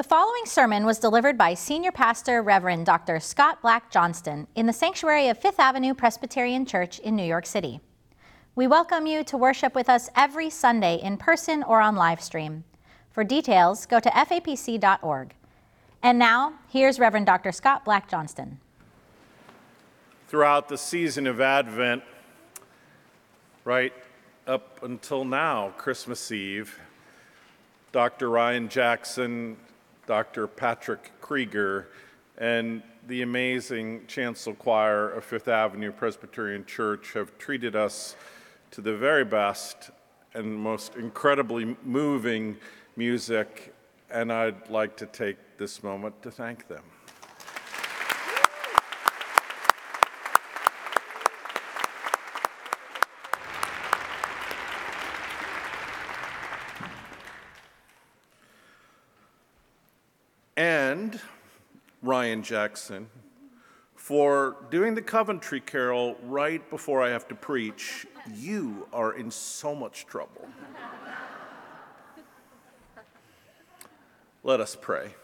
The following sermon was delivered by Senior Pastor Reverend Dr. Scott Black Johnston in the sanctuary of Fifth Avenue Presbyterian Church in New York City. We welcome you to worship with us every Sunday in person or on live stream. For details, go to fapc.org. And now, here's Reverend Dr. Scott Black Johnston. Throughout the season of Advent, right up until now, Christmas Eve, Dr. Ryan Jackson Dr. Patrick Krieger, and the amazing chancel choir of Fifth Avenue Presbyterian Church have treated us to the very best and most incredibly moving music, and I'd like to take this moment to thank them. and Ryan Jackson for doing the Coventry Carol right before I have to preach. You are in so much trouble. Let us pray.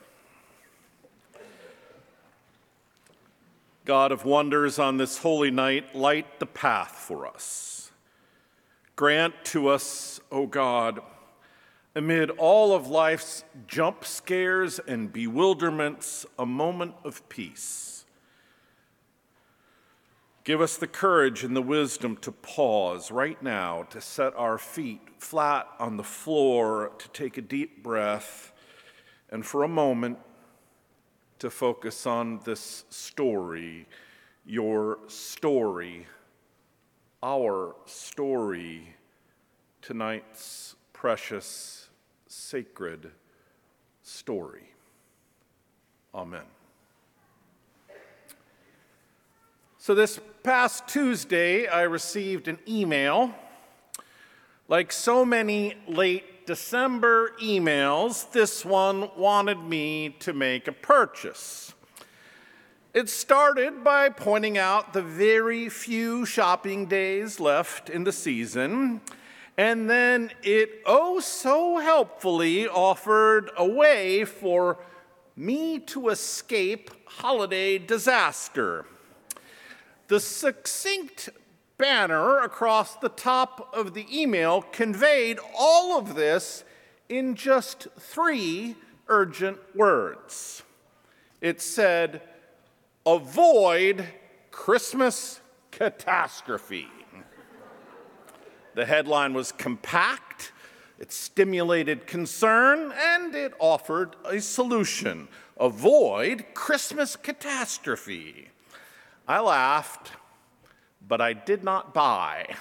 God of wonders, on this holy night, light the path for us. Grant to us, O God, amid all of life's jump scares and bewilderments, a moment of peace. Give us the courage and the wisdom to pause right now, to set our feet flat on the floor, to take a deep breath, and for a moment to focus on this story, your story, our story, tonight's precious sacred story. Amen. So, this past Tuesday, I received an email. Like so many late December emails, this one wanted me to make a purchase. It started by pointing out the very few shopping days left in the season and then it oh so helpfully offered a way for me to escape holiday disaster. The succinct banner across the top of the email conveyed all of this in just three urgent words. It said, Avoid Christmas catastrophe. The headline was compact, it stimulated concern, and it offered a solution avoid Christmas catastrophe. I laughed, but I did not buy.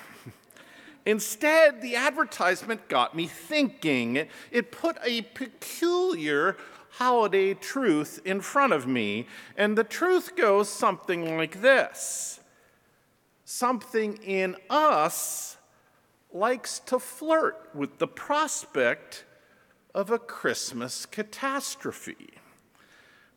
Instead, the advertisement got me thinking. It put a peculiar holiday truth in front of me, and the truth goes something like this Something in us likes to flirt with the prospect of a Christmas catastrophe,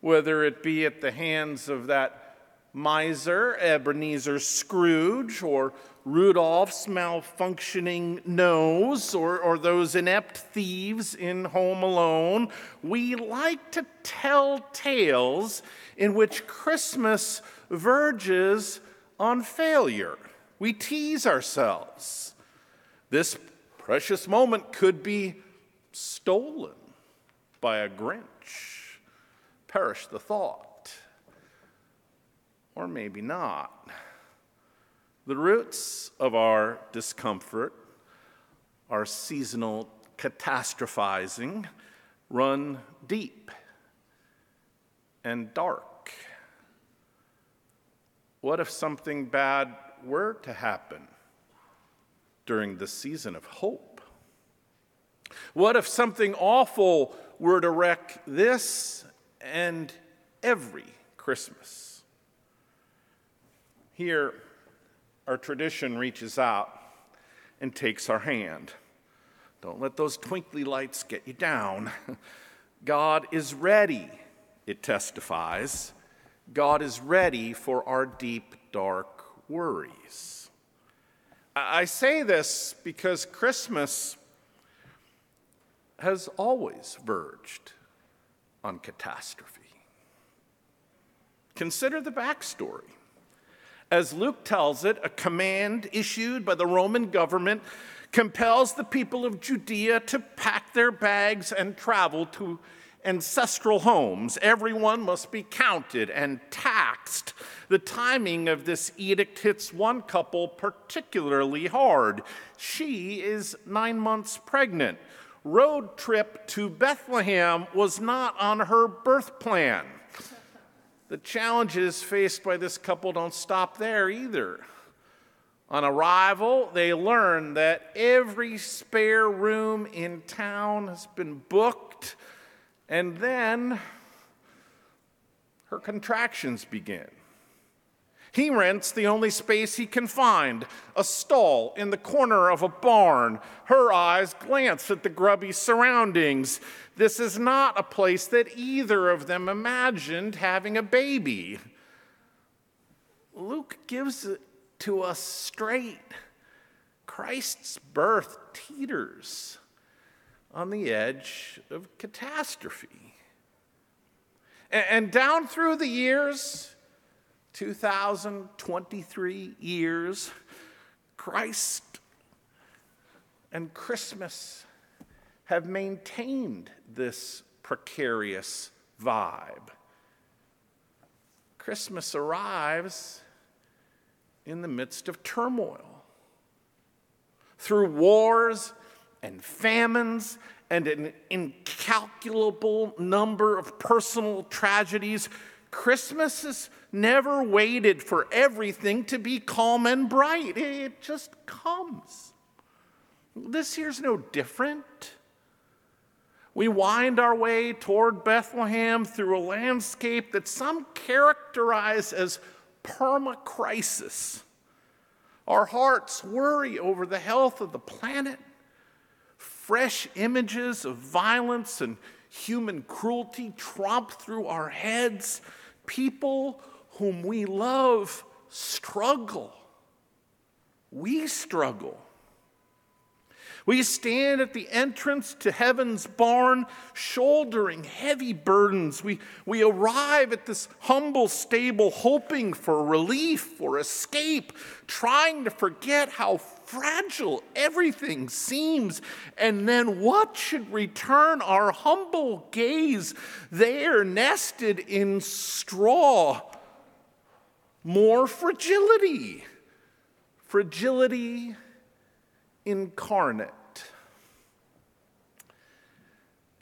whether it be at the hands of that miser, Ebenezer Scrooge, or Rudolph's malfunctioning nose, or, or those inept thieves in Home Alone. We like to tell tales in which Christmas verges on failure. We tease ourselves. This precious moment could be stolen by a Grinch. Perish the thought. Or maybe not. The roots of our discomfort, our seasonal catastrophizing, run deep and dark. What if something bad were to happen? During the season of hope? What if something awful were to wreck this and every Christmas? Here, our tradition reaches out and takes our hand. Don't let those twinkly lights get you down. God is ready, it testifies. God is ready for our deep, dark worries. I say this because Christmas has always verged on catastrophe. Consider the backstory. As Luke tells it, a command issued by the Roman government compels the people of Judea to pack their bags and travel to ancestral homes. Everyone must be counted and taxed. The timing of this edict hits one couple particularly hard. She is nine months pregnant. Road trip to Bethlehem was not on her birth plan. The challenges faced by this couple don't stop there either. On arrival, they learn that every spare room in town has been booked, and then her contractions begin. He rents the only space he can find, a stall in the corner of a barn. Her eyes glance at the grubby surroundings. This is not a place that either of them imagined having a baby. Luke gives it to us straight. Christ's birth teeters on the edge of catastrophe. And down through the years, 2023 years, Christ and Christmas have maintained this precarious vibe. Christmas arrives in the midst of turmoil. Through wars and famines and an incalculable number of personal tragedies, Christmas has never waited for everything to be calm and bright. It just comes. This year's no different. We wind our way toward Bethlehem through a landscape that some characterize as perma crisis. Our hearts worry over the health of the planet. Fresh images of violence and human cruelty tromp through our heads. People whom we love struggle. We struggle. We stand at the entrance to heaven's barn, shouldering heavy burdens. We, we arrive at this humble stable, hoping for relief, for escape, trying to forget how fragile everything seems. And then what should return our humble gaze? There, nested in straw, more fragility. Fragility incarnate.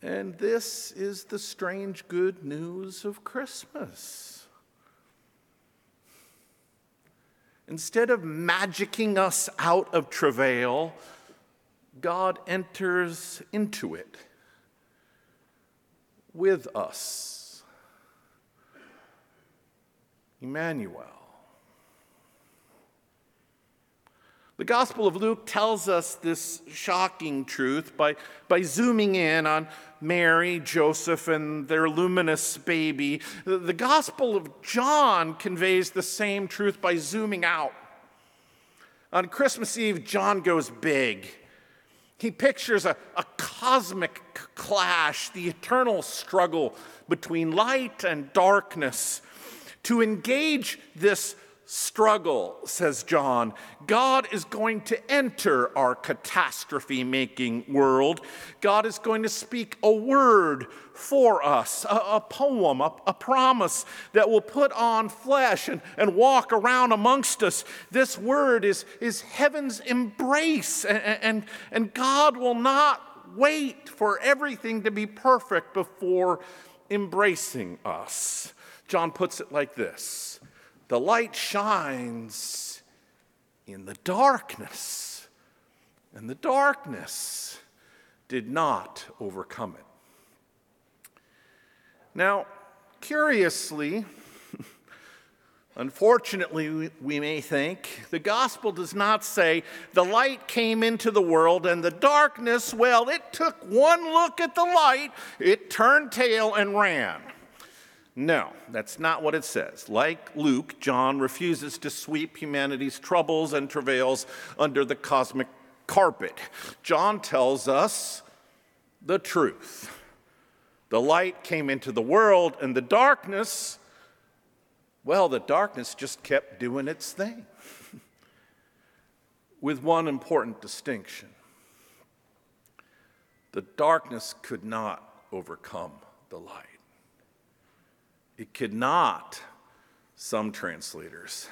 And this is the strange good news of Christmas. Instead of magicking us out of travail, God enters into it with us. Emmanuel. The Gospel of Luke tells us this shocking truth by, by zooming in on Mary, Joseph, and their luminous baby. The, Gospel of John conveys the same truth by zooming out. On Christmas Eve, John goes big. He pictures a, a cosmic clash, the eternal struggle between light and darkness. To engage this struggle, says John. God is going to enter our catastrophe making world. God is going to speak a word for us, a, a poem, a, a, promise that will put on flesh and, and walk around amongst us. This word is, is heaven's embrace, and, and, and God will not wait for everything to be perfect before embracing us. John puts it like this the light shines in the darkness, and the darkness did not overcome it. Now, curiously, unfortunately, we may think, the gospel does not say the light came into the world and the darkness, well, it took one look at the light, it turned tail and ran. No, that's not what it says. Like Luke, John refuses to sweep humanity's troubles and travails under the cosmic carpet. John tells us the truth. The light came into the world, and the darkness, well, the darkness just kept doing its thing. With one important distinction the darkness could not overcome the light. It could not, some translators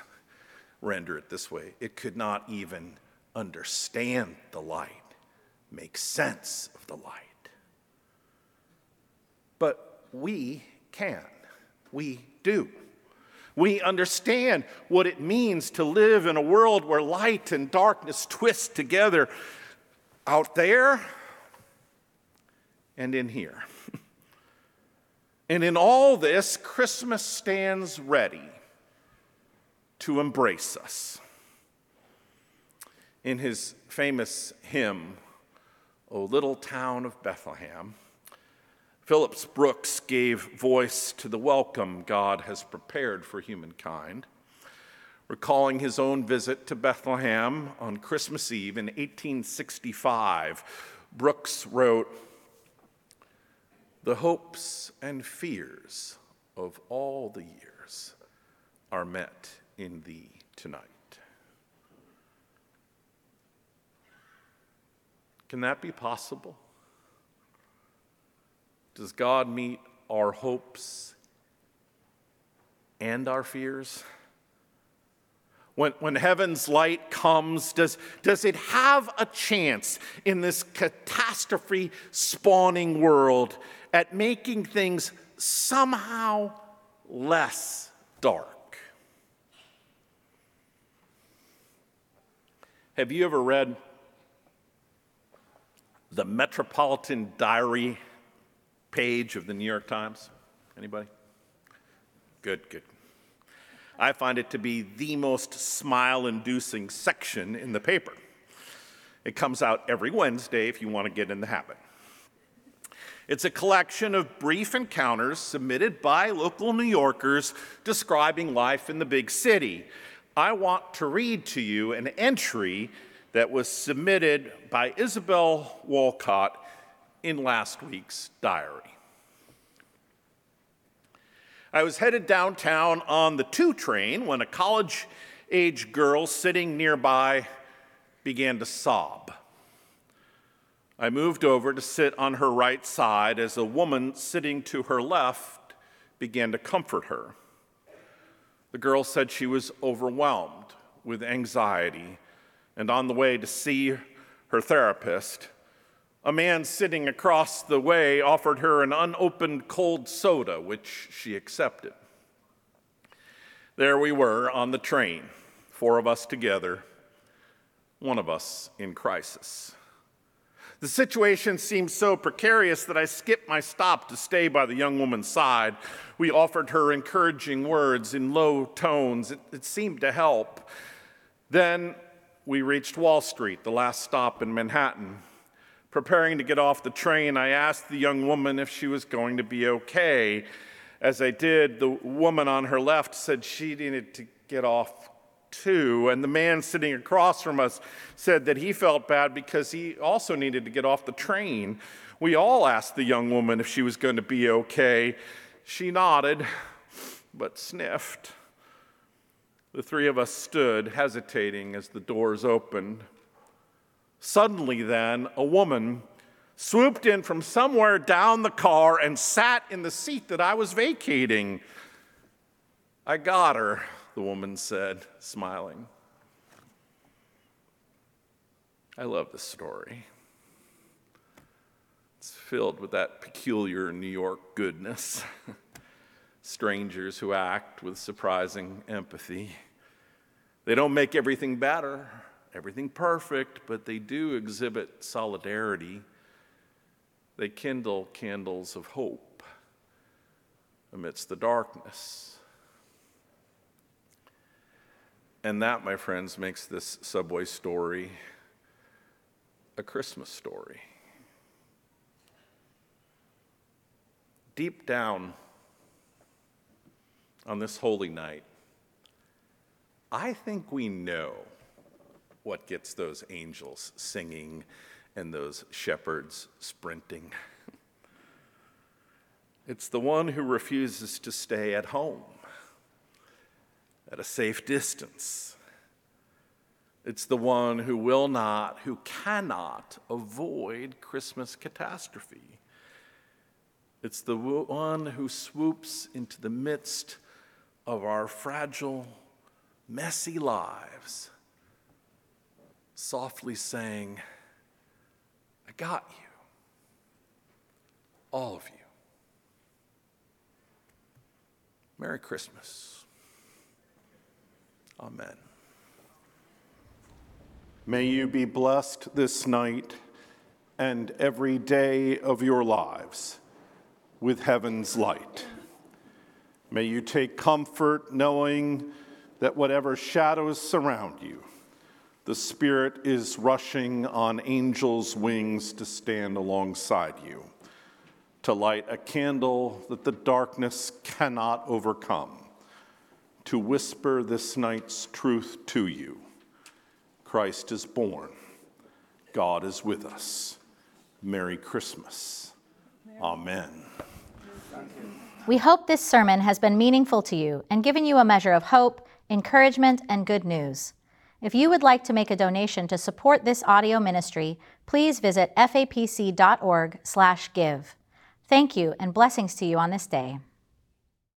render it this way, it could not even understand the light, make sense of the light. But we can. We do. We understand what it means to live in a world where light and darkness twist together out there and in here. And in all this, Christmas stands ready to embrace us. In his famous hymn, O Little Town of Bethlehem, Phillips Brooks gave voice to the welcome God has prepared for humankind. Recalling his own visit to Bethlehem on Christmas Eve in 1865, Brooks wrote, The hopes and fears of all the years are met in thee tonight. Can that be possible? Does God meet our hopes and our fears? When, when heaven's light comes, does, does it have a chance in this catastrophe spawning world at making things somehow less dark? Have you ever read the Metropolitan Diary page of the New York Times? Anybody? Good, good. I find it to be the most smile inducing section in the paper. It comes out every Wednesday if you want to get in the habit. It's a collection of brief encounters submitted by local New Yorkers describing life in the big city. I want to read to you an entry that was submitted by Isabel Walcott in last week's diary. I was headed downtown on the 2 train when a college age girl sitting nearby began to sob. I moved over to sit on her right side as a woman sitting to her left began to comfort her. The girl said she was overwhelmed with anxiety and on the way to see her therapist, a man sitting across the way offered her an unopened cold soda, which she accepted. There we were on the train, four of us together, one of us in crisis. The situation seemed so precarious that I skipped my stop to stay by the young woman's side. We offered her encouraging words in low tones. It, it seemed to help. Then we reached Wall Street, the last stop in Manhattan. Preparing to get off the train, I asked the young woman if she was going to be okay. As I did, the woman on her left said she needed to get off too. And the man sitting across from us said that he felt bad because he also needed to get off the train. We all asked the young woman if she was going to be okay. She nodded, but sniffed. The three of us stood, hesitating as the doors opened. Suddenly, then, a woman swooped in from somewhere down the car and sat in the seat that I was vacating. I got her, the woman said, smiling. I love this story. It's filled with that peculiar New York goodness. Strangers who act with surprising empathy. They don't make everything better everything perfect, but they do exhibit solidarity. They kindle candles of hope amidst the darkness. And that, my friends, makes this subway story a Christmas story. Deep down on this holy night, I think we know what gets those angels singing and those shepherds sprinting. It's the one who refuses to stay at home at a safe distance. It's the one who will not, who cannot avoid Christmas catastrophe. It's the one who swoops into the midst of our fragile, messy lives, softly saying, I got you, all of you. Merry Christmas. Amen. May you be blessed this night and every day of your lives with heaven's light. May you take comfort knowing that whatever shadows surround you, the Spirit is rushing on angels' wings to stand alongside you, to light a candle that the darkness cannot overcome, to whisper this night's truth to you. Christ is born. God is with us. Merry Christmas. Amen. We hope this sermon has been meaningful to you and given you a measure of hope, encouragement, and good news. If you would like to make a donation to support this audio ministry, please visit fapc.org/give. Thank you and blessings to you on this day.